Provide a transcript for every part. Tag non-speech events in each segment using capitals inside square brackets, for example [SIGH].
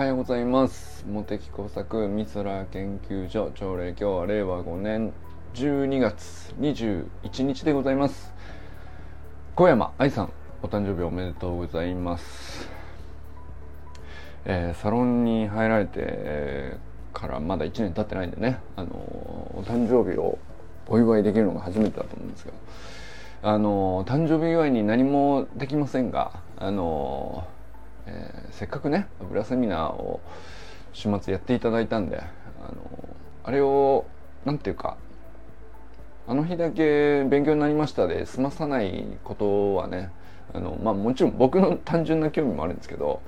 はようございます。茂木工作美空研究所。朝礼今日は令和5年12月21日でございます。小山愛さんお誕生日おめでとうございます。えー、サロンに入られてからまだ1年経ってないんでね。あのお誕生日をお祝いできるのが初めてだと思うんですけどあの誕生日祝いに何もできませんがあのえー、せっかくね油セミナーを週末やっていただいたんであのあれを何て言うかあの日だけ勉強になりましたで済まさないことはねあのまあもちろん僕の単純な興味もあるんですけど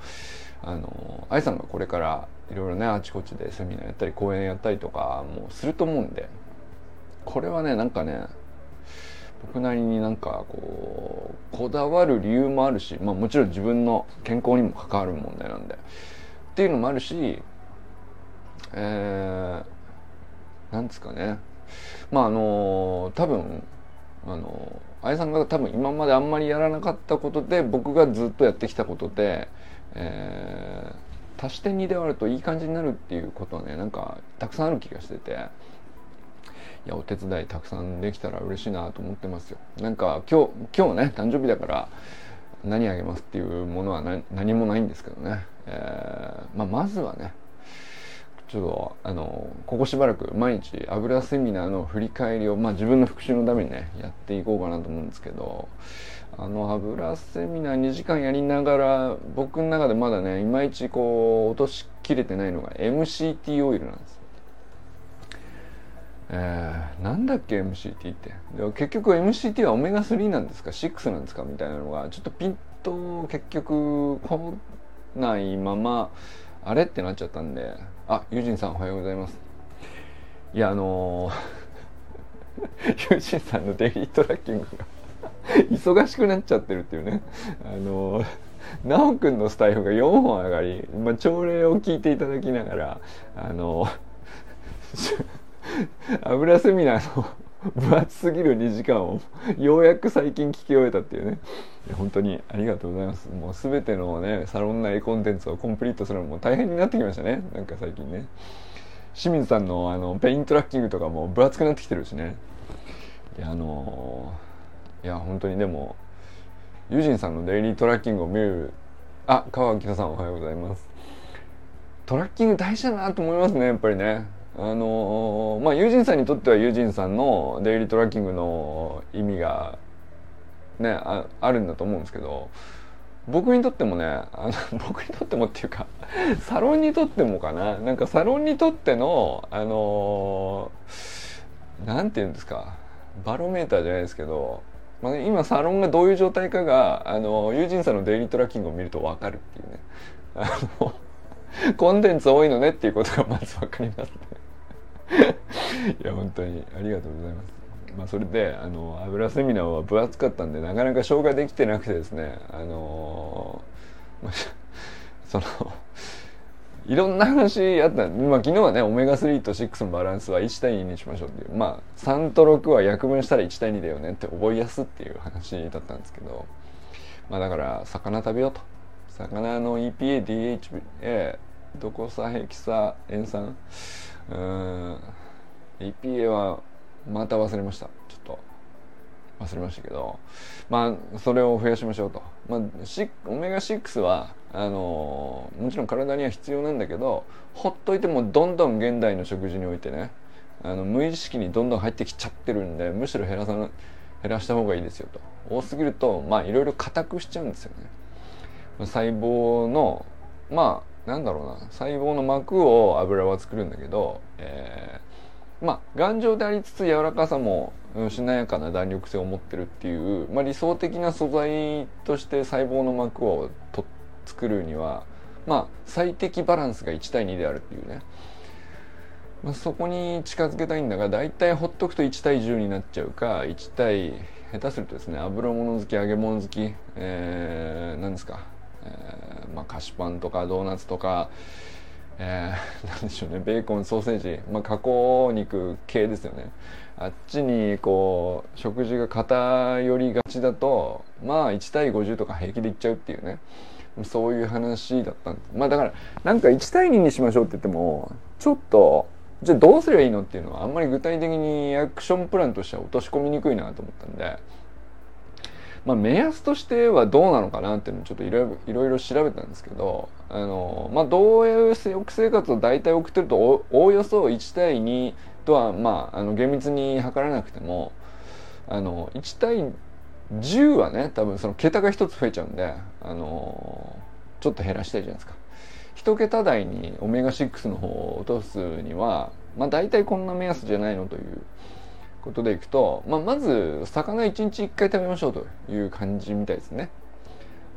あの愛さんがこれからいろいろねあちこちでセミナーやったり講演やったりとかもすると思うんでこれはねなんかね僕なりになんかこうこだわる理由もあるし、まあ、もちろん自分の健康にも関わる問題なんでっていうのもあるしえー、なんですかねまああの多分あの愛さんが多分今まであんまりやらなかったことで僕がずっとやってきたことで、えー、足して2で割るといい感じになるっていうことはねなんかたくさんある気がしてて。いやお手伝いたくさんできたら嬉しいなと思ってますよ。なんか今日今日ね誕生日だから何あげますっていうものは何もないんですけどね、えー、まあ、まずはねちょっとあのここしばらく毎日油セミナーの振り返りを、まあ、自分の復習のためにねやっていこうかなと思うんですけどあの油セミナー2時間やりながら僕の中でまだねいまいちこう落としきれてないのが MCT オイルなんです。えー、なんだっけ MCT って。結局 MCT はオメガ3なんですか？6なんですか？みたいなのがちょっとピンと結局来ないままあれってなっちゃったんで。あユージンさんおはようございます。いやあのー、[LAUGHS] ユージンさんのデイリートラッキングが [LAUGHS] 忙しくなっちゃってるっていうね。あのーなおくんのスタイルが4本上がり、まあ、朝礼を聞いていただきながらあの油セミナーの分厚すぎる2時間をようやく最近聞き終えたっていうね。本当にありがとうございます。もう全てのねサロン内コンテンツをコンプリートするのも大変になってきましたね。なんか最近ね。清水さんのあのペイントラッキングとかも分厚くなってきてるしね。いやあの、いや本当にでもユジンさんのデイリートラッキングを見る。あ川北さんおはようございます。トラッキング大事だなと思いますねやっぱりね。あのまあユージンさんにとってはユージンさんのデイリートラッキングの意味がねああるんだと思うんですけど僕にとってもねあの [LAUGHS] 僕にとってもっていうかサロンにとってもかな。なんかサロンにとってのあのなんて言うんですかバロメーターじゃないですけど、まあ、今サロンがどういう状態かがあのユージンさんのデイリートラッキングを見ると分かるっていうね。あのコンテンツ多いのねっていうことがまず分かりますね。いや本当にありがとうございます。まあ、それであの油セミナーは分厚かったんでなかなか消化できてなくてですねあのまあ、[LAUGHS] そのいろんな話あった、まあ、昨日はねオメガ3と6のバランスは1対2にしましょうっていうまあ3と6は約分したら1対2だよねって覚えやすっていう話だったんですけどまあだから魚食べようと魚の EPA、DHA ドコサヘキサ塩酸うん EPA はまた忘れました。ちょっと忘れましたけど。まあそれを増やしましょうと、まあ、オメガ6はあのもちろん体には必要なんだけどほっといてもどんどん現代の食事においてねあの無意識にどんどん入ってきちゃってるんでむしろ減らさ減らした方がいいですよと。多すぎるとまあいろいろ硬くしちゃうんですよね。細胞のまあなんだろうな。細胞の膜を油は作るんだけど、えー、まあ頑丈でありつつ柔らかさもしなやかな弾力性を持ってるっていう、まあ、理想的な素材として細胞の膜をと作るにはまあ最適バランスが1対2であるっていうね、まあ、そこに近づけたいんだが大体ほっとくと1対10になっちゃうか1対下手するとですね油物好き揚げ物好き、えー、何ですかえー、まあ、菓子パンとかドーナツとか、えー、[LAUGHS] なんでしょうね。ベーコンソーセージ、まあ、加工肉系ですよね。あっちにこう食事が偏りがちだとまあ1対50とか平気でいっちゃうっていうね。そういう話だったんです。まあだからなんか1対2にしましょうって言ってもちょっとじゃあどうすればいいのっていうのはあんまり具体的にアクションプランとしては落とし込みにくいなと思ったんで。まあ目安としてはどうなのかなっていうのをちょっといろいろ調べたんですけどあのまあどういう抑生活を大体送ってるとおおよそ1対2とはまああの厳密に測らなくてもあの1対10はね多分その桁が1つ増えちゃうんであのちょっと減らしたいじゃないですか。1桁台にオメガ6の方を落とすにはまあ大体こんな目安じゃないのということでいくと、まあ、まず魚1日1回食べましょうという感じみたいですね。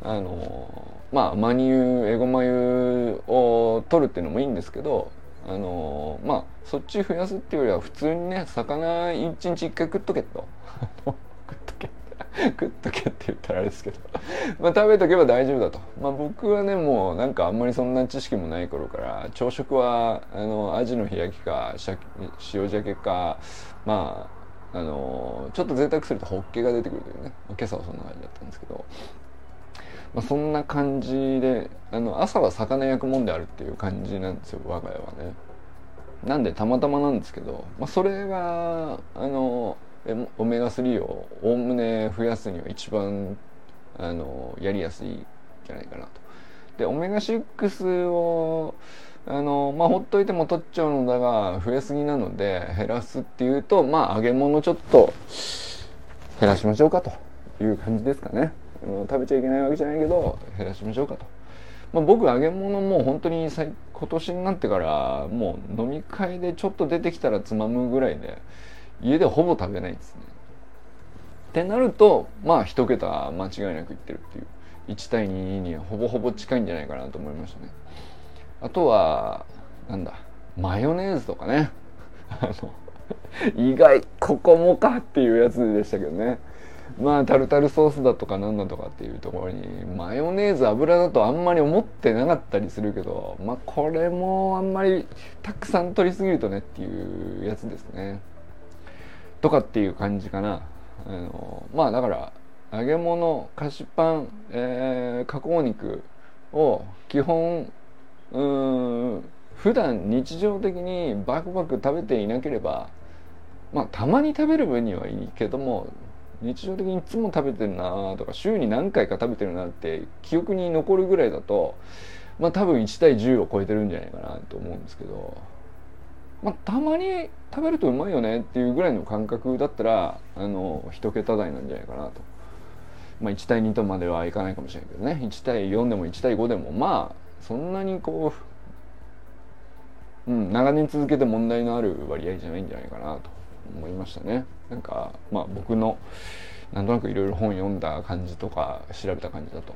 あのまあマニューエゴマユを取るっていうのもいいんですけどあのまあそっち増やすっていうよりは普通にね魚1日1回食っとけと。[LAUGHS] 食っとけ食っとけって言ったらあれですけど。まあ食べとけば大丈夫だと。まあ僕はねもうなんかあんまりそんな知識もない頃から朝食はあのアジの冷やきか塩鮭かまああのちょっと贅沢するとホッケが出てくるというね今朝はそんな感じだったんですけど。まあ、そんな感じであの朝は魚焼くもんであるっていう感じなんですよ我が家はね。なんでたまたまなんですけど、まあ、それがあのオメガ3をおおむね増やすには一番あのやりやすいんじゃないかなと。でオメガ6をあのまあほっといても取っちゃうのだが増えすぎなので減らすっていうとまあ揚げ物ちょっと減らしましょうかという感じですかね。食べちゃいけないわけじゃないけど減らしましょうかと。まあ、僕揚げ物も本当に今年になってからもう飲み会でちょっと出てきたらつまむぐらいで家でほぼ食べないですね。ってなるとまあ一桁間違いなくいってるっていう1対2にほぼほぼ近いんじゃないかなと思いましたね。あとはなんだマヨネーズとかねあの意外ここもかっていうやつでしたけどね。まあタルタルソースだとかなんだとかっていうところにマヨネーズ油だとあんまり思ってなかったりするけどまあこれもあんまりたくさん取りすぎるとねっていうやつですね。とかっていう感じかな。あのまあだから揚げ物菓子パン、えー、加工肉を基本うん普段日常的にバクバク食べていなければまあたまに食べる分にはいいけども日常的にいつも食べてるなとか週に何回か食べてるなって記憶に残るぐらいだとまあ多分1対10を超えてるんじゃないかなと思うんですけど、まあ、たまに食べるとうまいよねっていうぐらいの感覚だったらあの1桁台なんじゃないかなと。まあ、1対2とまではいかないかもしれないけどね1対4でも1対5でもまあそんなにこう、うん、長年続けて問題のある割合じゃないんじゃないかなと思いましたね。なんかまあ僕のなんとなくいろいろ本読んだ感じとか調べた感じだと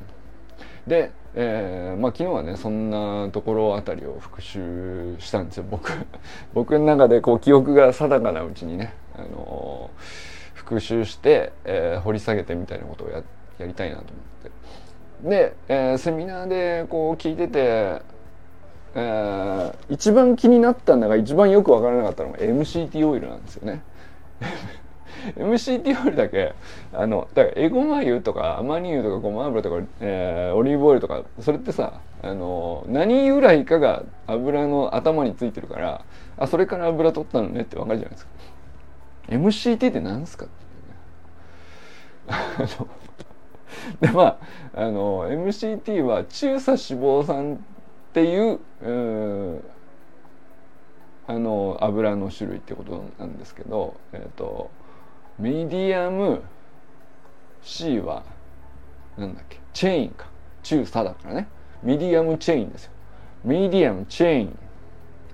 で、えー、まあ昨日はねそんなところあたりを復習したんですよ。僕 [LAUGHS] 僕の中でこう記憶が定かなうちにね、あのー、復習して、えー、掘り下げてみたいなことをややりたいなと思って。で、えー、セミナーでこう聞いててえー、一番気になったんだが一番よく分からなかったのが MCT オイルなんですよね。MCT オイルだけあのだからエゴマ油とかアマニ油とかごま油とか、えー、オリーブオイルとかそれってさあの何由来かが油の頭についてるからあそれから油取ったのねってわかるじゃないですか MCT って何すかってでまああの MCT は中鎖脂肪酸っていううあの油の種類ってことなんですけど、えーとミディアム C はなんだっけ？ chain か。中鎖だからね。 medium chain ですよ。 medium chain、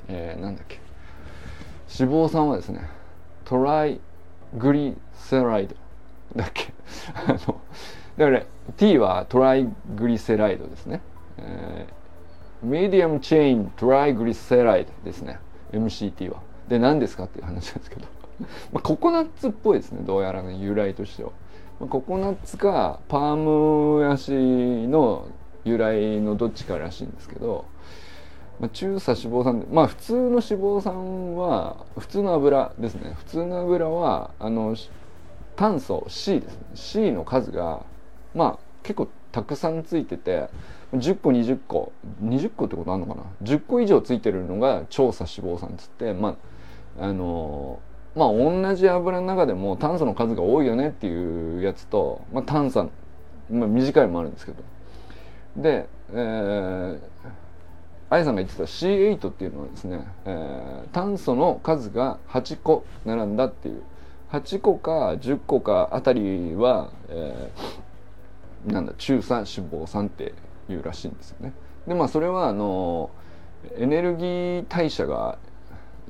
えー、なんだっけ？脂肪酸はですね tri glyceride だっけ？[LAUGHS] あのだから T は triglyceride ですね、えー、 medium chain triglyceride ですね。MCT は。で何ですかっていう話なんですけど。[LAUGHS] まあ、ココナッツっぽいですね。どうやらね由来としては、まあ、ココナッツかパームヤシの由来のどっちからしいんですけど、まあ、中鎖脂肪酸まあ普通の脂肪酸は普通の油ですね。普通の油はあの炭素 C ですね。C の数がまあ結構たくさんついてて10個20個20個ってことあるのかな？10個以上ついてるのが調査脂肪酸っつってまああのまあ同じ油の中でも炭素の数が多いよねっていうやつと、まあ、炭酸、まあ、短いもあるんですけど。で、えー、愛さんが言ってた C8 っていうのはですね、えー、炭素の数が8個並んだっていう。8個か10個かあたりは、えー、なんだ中鎖脂肪酸っていうらしいんですよね。でまあそれはあのエネルギー代謝が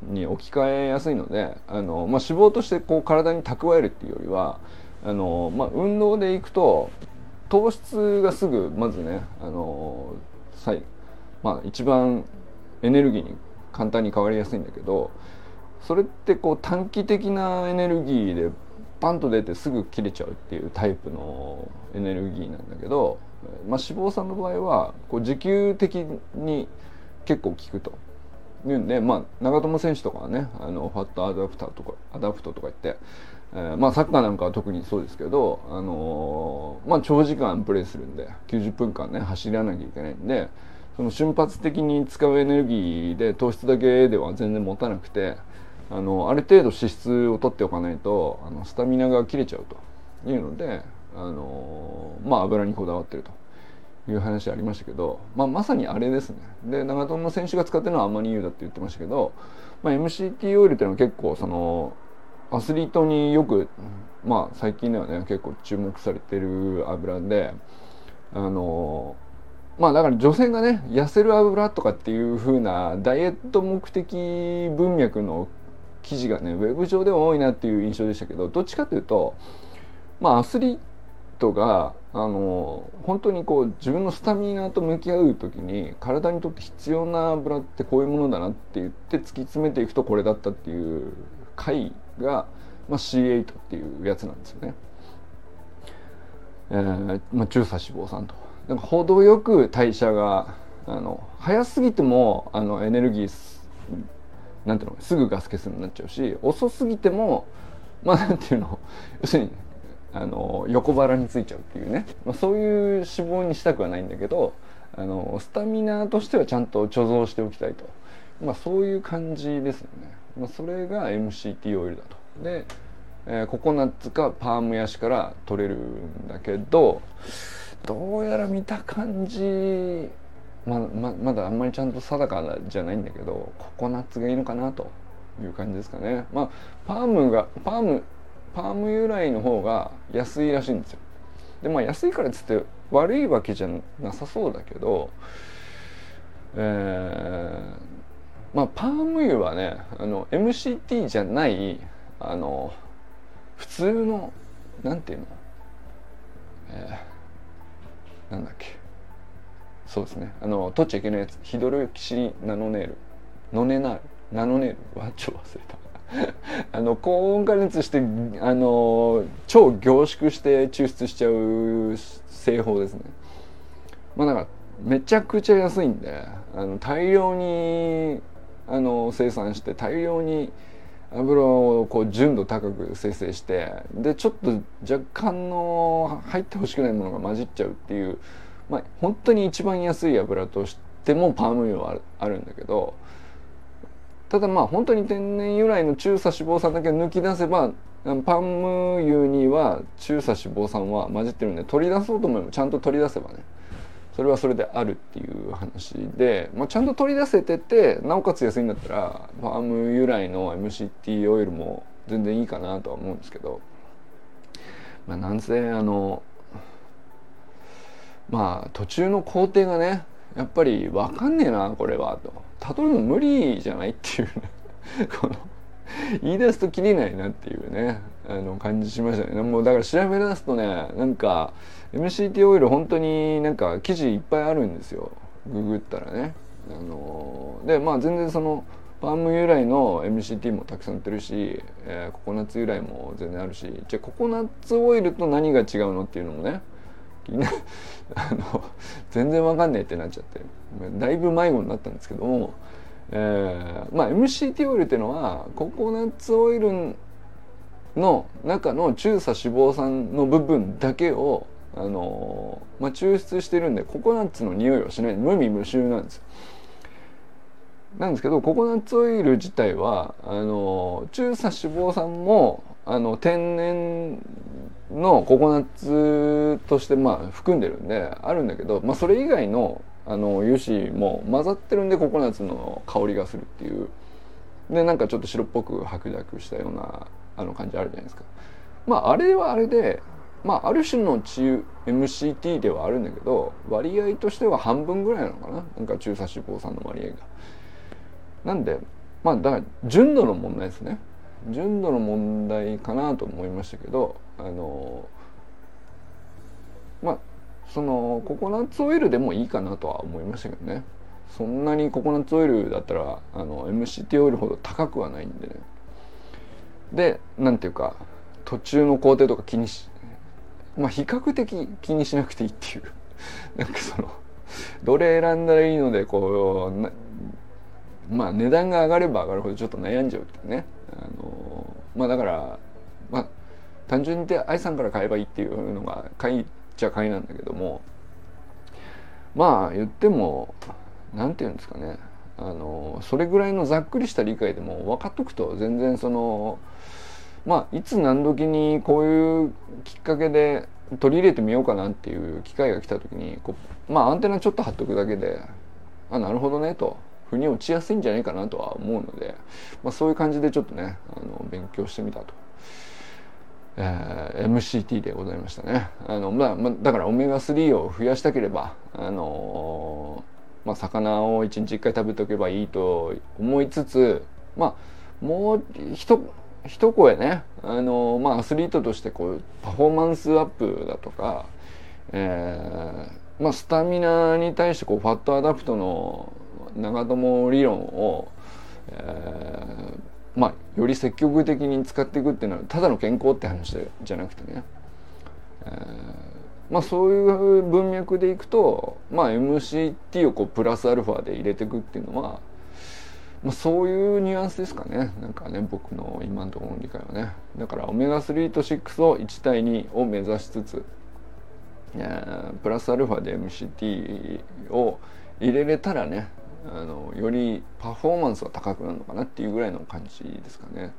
に置き換えやすいのであの、まあ、脂肪としてこう体に蓄えるっていうよりはあの、まあ、運動でいくと糖質がすぐまずねあのまあ、一番エネルギーに簡単に変わりやすいんだけどそれってこう短期的なエネルギーでパンと出てすぐ切れちゃうっていうタイプのエネルギーなんだけど、まあ、脂肪酸の場合はこう持久的に結構効くというんで、まあ、長友選手とかはねあの fat adapter とか adapt とか言って、えー、まあ、サッカーなんかは特にそうですけど、あのー、まあ、長時間プレーするんで90分間ね走らなきゃいけないんで。その瞬発的に使うエネルギーで糖質だけでは全然持たなくてあのある程度脂質を取っておかないとあのスタミナが切れちゃうというのであのまあ油にこだわってると。いう話ありましたけど、まあ、まさにあれですね。で長友選手が使ってるのはアマニ油だって言ってましたけど、まあ、MCT オイルっていうのは結構そのアスリートによくまあ最近ではね結構注目されてる油であのまあだから女性がね痩せる油とかっていう風なダイエット目的文脈の記事がねウェブ上では多いなっていう印象でしたけどどっちかというとまあアスリートがあの本当にこう自分のスタミナと向き合う時に体にとって必要な油ってこういうものだなって言って突き詰めていくとこれだったっていう回が、まあ、C8 っていうやつなんですよね。えーまあ、中鎖脂肪酸と。なんか程よく代謝があの早すぎてもあのエネルギーなんていうのすぐガス欠になっちゃうし遅すぎてもまあなんていうの要するにあの横腹についちゃうっていうね、まあ、そういう脂肪にしたくはないんだけどあのスタミナとしてはちゃんと貯蔵しておきたいと、まあ、そういう感じですよね、まあ、それが MCT オイルだと。で、えー、ココナッツかパームヤシから取れるんだけどどうやら見た感じまままだあんまりちゃんと定かじゃないんだけどココナッツがいいのかなという感じですかね。まあパームがパームパーム由来の方が安いらしいんですよ。でまあ安いからっつって悪いわけじゃなさそうだけどえー、まあパーム油はねあの MCT じゃないあの普通のなんていうのえーなんだっけ。そうですね。あの取っちゃいけないやつ。ヒドロキシナノネール。ノネナール。ナノネール。はちょっと忘れた。[LAUGHS] あの高温加熱してあの超凝縮して抽出しちゃう製法ですね。まあだからめちゃくちゃ安いんであの大量にあの生産して大量に油をこう純度高く生成してでちょっと若干の入ってほしくないものが混じっちゃうっていう、まあ、本当に一番安い油としてもパーム油はあるんだけどただまあ本当に天然由来の中鎖脂肪酸だけ抜き出せばパーム油には中鎖脂肪酸は混じってるんで取り出そうと思えばちゃんと取り出せばねそれはそれであるっていう話で、まあ、ちゃんと取り出せててなおかつ安いんだったらファーム由来の MCT オイルも全然いいかなとは思うんですけど、まあ、なんせあのまあ途中の工程がねやっぱり分かんねえなこれはと。たどるの無理じゃないっていうね。[LAUGHS] この言い出すときりないなっていうねあの感じしましたね。もうだから調べ出すとねなんか MCT オイル本当になんか記事いっぱいあるんですよ。ググったらね。あのでまあ全然そのパーム由来の MCT もたくさん売ってるし、えー、ココナッツ由来も全然あるしじゃあココナッツオイルと何が違うのっていうのもね [LAUGHS] あの全然わかんねえってなっちゃって。だいぶ迷子になったんですけども、えー、まあ MCT オイルっていうのはココナッツオイルの中の中鎖脂肪酸の部分だけをあのまあ、抽出してるんでココナッツの匂いはしない。無味無臭なんです。なんですけどココナッツオイル自体はあの中鎖脂肪酸もあの天然のココナッツとしてまあ含んでるんであるんだけど、まあ、それ以外のあの油脂も混ざってるんでココナッツの香りがするっていうでなんかちょっと白っぽく白濁したようなあの感じあるじゃないですか。まああれはあれでまあある種の中 MCT ではあるんだけど割合としては半分ぐらいなのかななんか中鎖脂肪酸の割合が。なんでまあだから純度の問題ですね。純度の問題かなと思いましたけどあのまあそのココナッツオイルでもいいかなとは思いましたけどね。そんなにココナッツオイルだったらあの MCT オイルほど高くはないんでね。でなんていうか途中の工程とか気にしまあ比較的気にしなくていいっていう。[LAUGHS] なんかそのどれ選んだらいいのでこうまあ値段が上がれば上がるほどちょっと悩んじゃうっていうね。あのまあだからまあ単純に言って愛さんから買えばいいっていうのが買いちゃ買いなんだけどもまあ言っても何て言うんですかね。あのそれぐらいのざっくりした理解でも分かっとくと全然そのまあいつ何時にこういうきっかけで取り入れてみようかなっていう機会が来た時にこうまあアンテナちょっと貼っとくだけであなるほどねと。腑に落ちやすいんじゃないかなとは思うので、まあ、そういう感じでちょっとねあの勉強してみたと。えー、MCT でございましたね。あのまあ、まあ、だからオメガ3を増やしたければ、あのー、まあ、魚を1日1回食べとけばいいと思いつつ、まあ、もう一声ね、あのー、まあ、アスリートとしてこうパフォーマンスアップだとか、えーまあ、スタミナに対してこう fat adapt の長友理論を、えー、まあより積極的に使っていくっていうのはただの健康って話じゃなくてね、えー、まあそういう文脈でいくと、まあ、MCT をこうプラスアルファで入れていくっていうのは、まあ、そういうニュアンスですかね。なんかね僕の今のところの理解はね。だからオメガ3と6を1対2を目指しつつ、えー、プラスアルファで MCT を入れれたらねあのよりパフォーマンスが高くなるのかなっていうぐらいの感じですかね。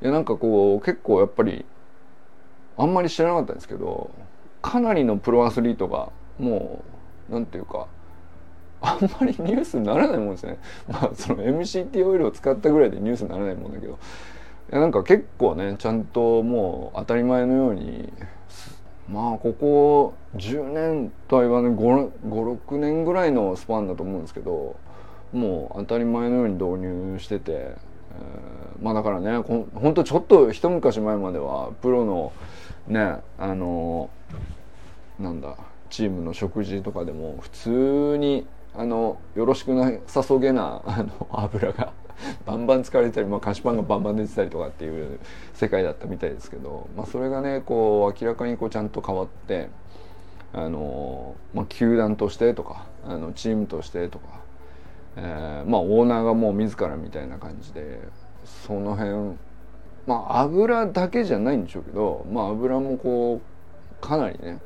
いやなんかこう結構やっぱりあんまり知らなかったんですけどかなりのプロアスリートがもう何て言うかあんまりニュースにならないもんですね。まあその MCT オイルを使ったぐらいでニュースにならないもんだけどいやなんか結構ねちゃんともう当たり前のようにまあここ10年とは言わない56年ぐらいのスパンだと思うんですけどもう当たり前のように導入してて、えー、まあだからねほんとちょっと一昔前まではプロのねあのなんだチームの食事とかでも普通にあのよろしくなさそげなあの油が [LAUGHS] バンバン使われたり、まあ、菓子パンがバンバン出てたりとかっていう世界だったみたいですけど、まあ、それがねこう明らかにこうちゃんと変わってあの、まあ、球団としてとかあのチームとしてとかえー、まあオーナーがもう自らみたいな感じでその辺まあ油だけじゃないんでしょうけどまあ油もこうかなりね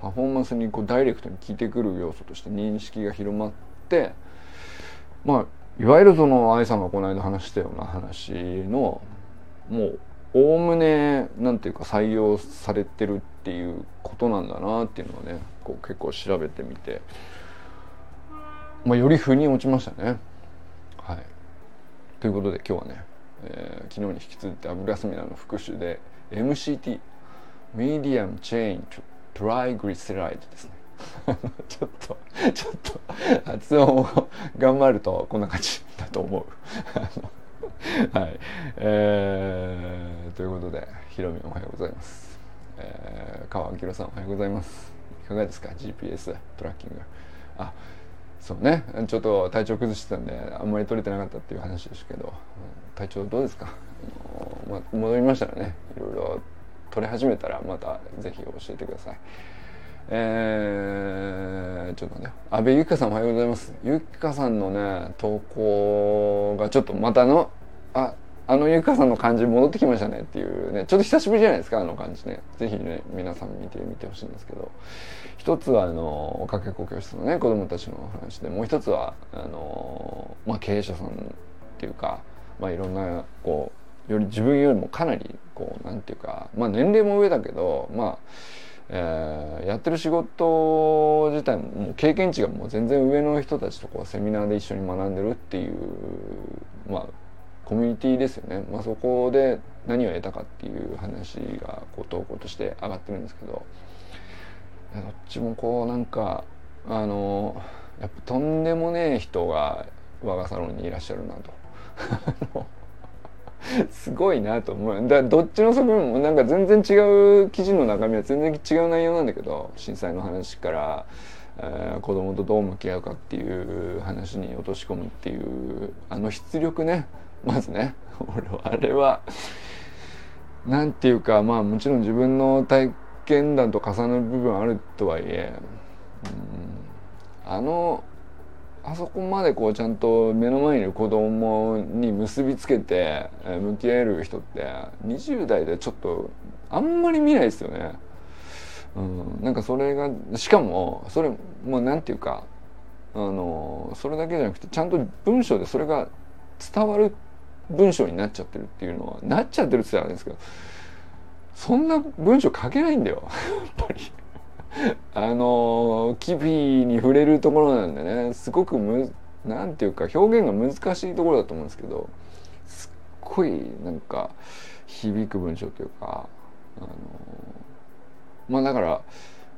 パフォーマンスにこうダイレクトに効いてくる要素として認識が広まってまあいわゆるその愛さんがこの間話したような話のもうおおむねなんていうか採用されてるっていうことなんだなっていうのをねこう結構調べてみて。まあ、より腑に落ちましたね。はい、ということで今日はね、えー、昨日に引き続いて油セミナの復習で MCT メディアムチェーントライグリセライドですね。[LAUGHS] ちょっとちょっと発音を頑張るとこんな感じだと思う。[LAUGHS] はい、えー、ということでひろみおはようございます。えー、川明さんおはようございます。いかがですか？GPS トラッキング。あそうね。ちょっと体調崩してたんであんまり取れてなかったっていう話ですけど。体調どうですか、[LAUGHS] ま、戻りましたらねいろいろ取れ始めたらまた是非教えてください。えー、ちょっとね。阿部ゆきかさんおはようございます。ゆきかさんのね投稿がちょっとまたのああのゆかさんの感じ戻ってきましたねっていうね。ちょっと久しぶりじゃないですかあの感じね。是非ね皆さん見てみてほしいんですけど。一つはあのかけっこ教室のね子供たちの話でもう一つはあの、まあ、経営者さんっていうか、まあ、いろんなこうより自分よりもかなりこうなんていうか、まあ、年齢も上だけどまあえー、やってる仕事自体ももう経験値がもう全然上の人たちとこうセミナーで一緒に学んでるっていうまあコミュニティですよね、まあ、そこで何を得たかっていう話がこう投稿として上がってるんですけど。どっちもこうなんかあのやっぱとんでもねえ人が我がサロンにいらっしゃるなと。[LAUGHS] すごいなと思う。だどっちの側面もなんか全然違う記事の中身は全然違う内容なんだけど震災の話から、えー、子供とどう向き合うかっていう話に落とし込むっていうあの出力ね。まずね [LAUGHS] 俺はあれはなんていうかまあもちろん自分の体験談と重なる部分あるとはいえ、うん、あのあそこまでこうちゃんと目の前にいる子供に結びつけて向き合える人って20代でちょっとあんまり見ないですよね。うん、なんかそれがしかもそれもうなんていうかあのそれだけじゃなくてちゃんと文章でそれが伝わる文章になっちゃってるっていうのはなっちゃってるって言ったらあれですけどそんな文章書けないんだよやっぱり。あの機微に触れるところなんでねすごくむなんていうか表現が難しいところだと思うんですけどすっごいなんか響く文章というかあのまあだから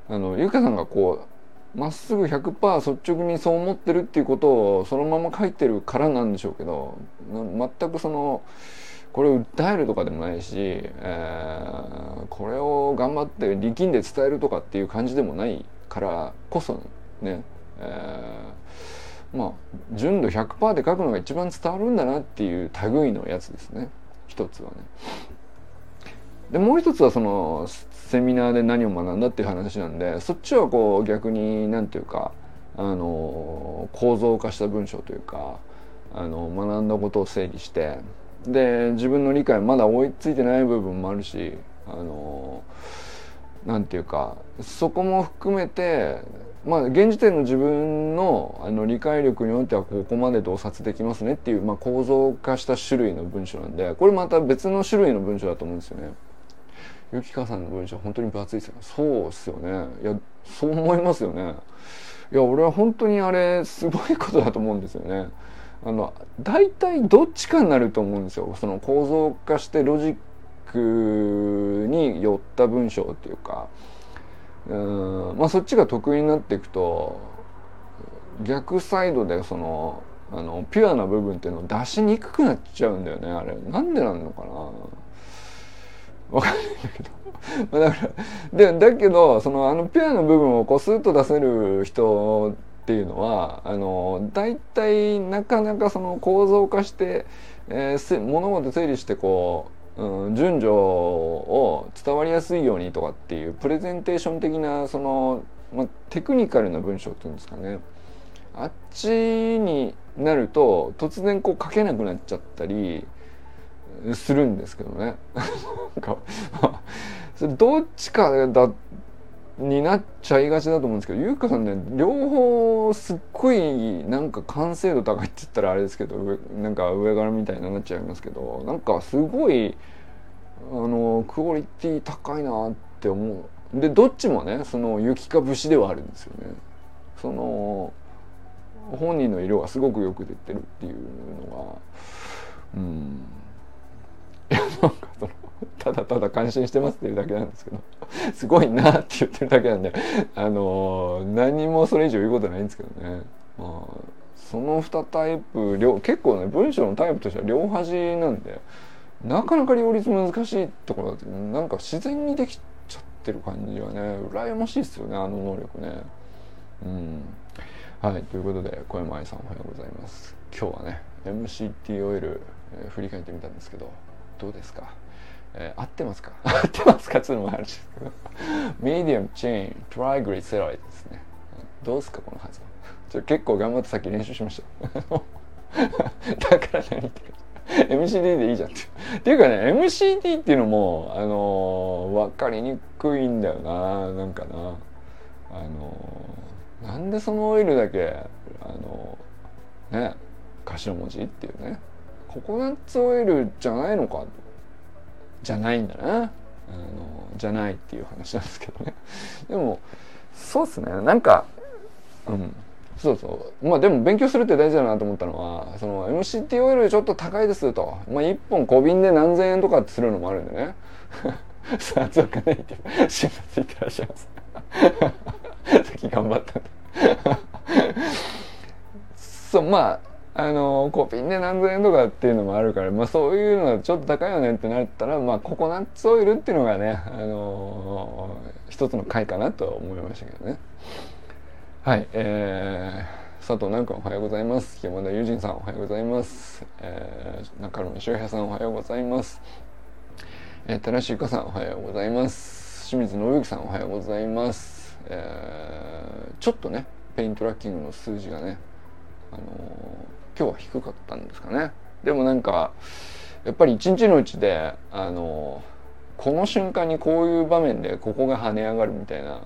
あのゆかさんがこうまっすぐ100%率直にそう思ってるっていうことをそのまま書いてるからなんでしょうけど全くその。これを訴えるとかでもないし、えー、これを頑張って力んで伝えるとかっていう感じでもないからこそね、えー、まあ純度100%で書くのが一番伝わるんだなっていう類のやつですね一つはね。でもう一つはそのセミナーで何を学んだっていう話なんでそっちはこう逆に何て言うかあの構造化した文章というかあの学んだことを整理してで自分の理解まだ追いついてない部分もあるしあのなんていうかそこも含めてまあ現時点の自分のあの理解力によってはここまで洞察できますねっていう、まあ、構造化した種類の文章なんでこれまた別の種類の文章だと思うんですよね。ゆきかさんの文章本当に分厚いですよそうっすよね。いやそう思いますよね。いや俺は本当にあれすごいことだと思うんですよね。あの大体どっちかになると思うんですよ。その構造化してロジックに寄った文章っていうか。うんまあそっちが得意になっていくと逆サイドでそのあのピュアな部分っていうのを出しにくくなっちゃうんだよねあれ。なんでなんのかな。わかんないんだけど。まあだからでだけどそのあのピュアな部分をこうスーッと出せる人っていうのはあの大体なかなかその構造化して、えー、物事整理してこう、うん、順序を伝わりやすいようにとかっていうプレゼンテーション的なその、まあ、テクニカルな文章っていうんですかね。あっちになると突然こう書けなくなっちゃったりするんですけどね。[LAUGHS] なんか [LAUGHS] どっちかだになっちゃいがちだと思うんですけど優香さんね両方すっごいなんか完成度高いって言ったらあれですけどなんか上からみたいになっちゃいますけどなんかすごいあのクオリティ高いなって思う。でどっちもねその雪か節ではあるんですよね。その本人の色がすごくよく出てるっていうのがうん。いやなんかそのただただ感心してますっていうだけなんですけどすごいなって言ってるだけなんであの何もそれ以上言うことないんですけどね、まあ、その2タイプ両結構ね文章のタイプとしては両端なんでなかなか両立難しいところだとなんか自然にできちゃってる感じはね羨ましいですよねあの能力ね。うんはいということで小山愛さんおはようございます。今日はね MCT オイル、えー、振り返ってみたんですけどどうですか？えー、合ってますか？[LAUGHS] 合ってますか？っていうのもあるんですけど。 medium chain、triglyceride ですね。どうですか？この発音。ちょ結構頑張ってさっき練習しました。[LAUGHS] だから何言ってる。MCD でいいじゃんって。っていうかね MCD っていうのもあの分かりにくいんだよな。なんかな。あのなんでそのオイルだけあのね頭文字っていうね。ココナッツオイルじゃないのか？じゃないんだな。あのじゃないっていう話なんですけどね。[LAUGHS] でもそうっすね。なんかうん。そうそう。まあでも勉強するって大事だなと思ったのはその MCT オイルちょっと高いですと、まあ、1本小瓶で何千円とかするのもあるんでね。[LAUGHS] さあ強くないって心配ついてらっしゃいます。[LAUGHS] さっき頑張ったそうまああの小瓶で何千円とかっていうのもあるから、まあ、そういうのはちょっと高いよねってなったら、まあ、ココナッツオイルっていうのがね、あの一つの回かなと思いましたけどね。はい、えー、佐藤南君おはようございます。山田友人さんおはようございます。えー、中野翔平さんおはようございます。えー、寺志ゆかさんおはようございます。清水信之さんおはようございます。えー、ちょっとね、ペイントラッキングの数字がね、あのー今日は低かったんですかね。でもなんかやっぱり一日のうちであのこの瞬間にこういう場面でここが跳ね上がるみたいな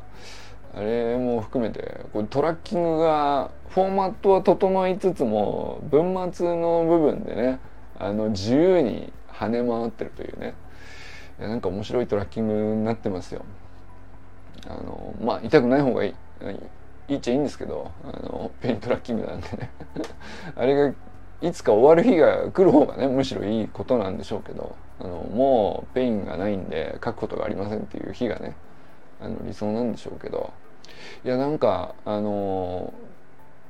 あれも含めてこれトラッキングがフォーマットは整いつつも文末の部分でねあの自由に跳ね回ってるというね。なんか面白い tracking になってますよ。あのまあ痛くない方がいい。いいっちゃいいんですけどあの pain tracking なんでね [LAUGHS] あれがいつか終わる日が来る方がねむしろいいことなんでしょうけどあのもう pain がないんで書くことがありませんっていう日がねあの理想なんでしょうけどいやなんかあの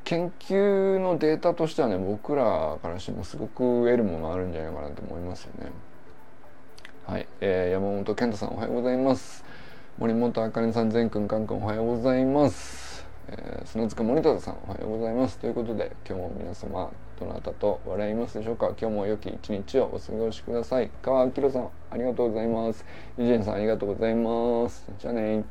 研究のデータとしてはね僕らからしてもすごく得るものあるんじゃないかなと思いますよね。はい、えー、山本健太さんおはようございます。森本あかねさん、全くんかんくんおはようございます。えー、砂塚森田さんおはようございます。ということで今日も皆様どなたと笑いますでしょうか？今日も良き一日をお過ごしください。川明さんありがとうございます。イジェンさんありがとうございます。じゃあね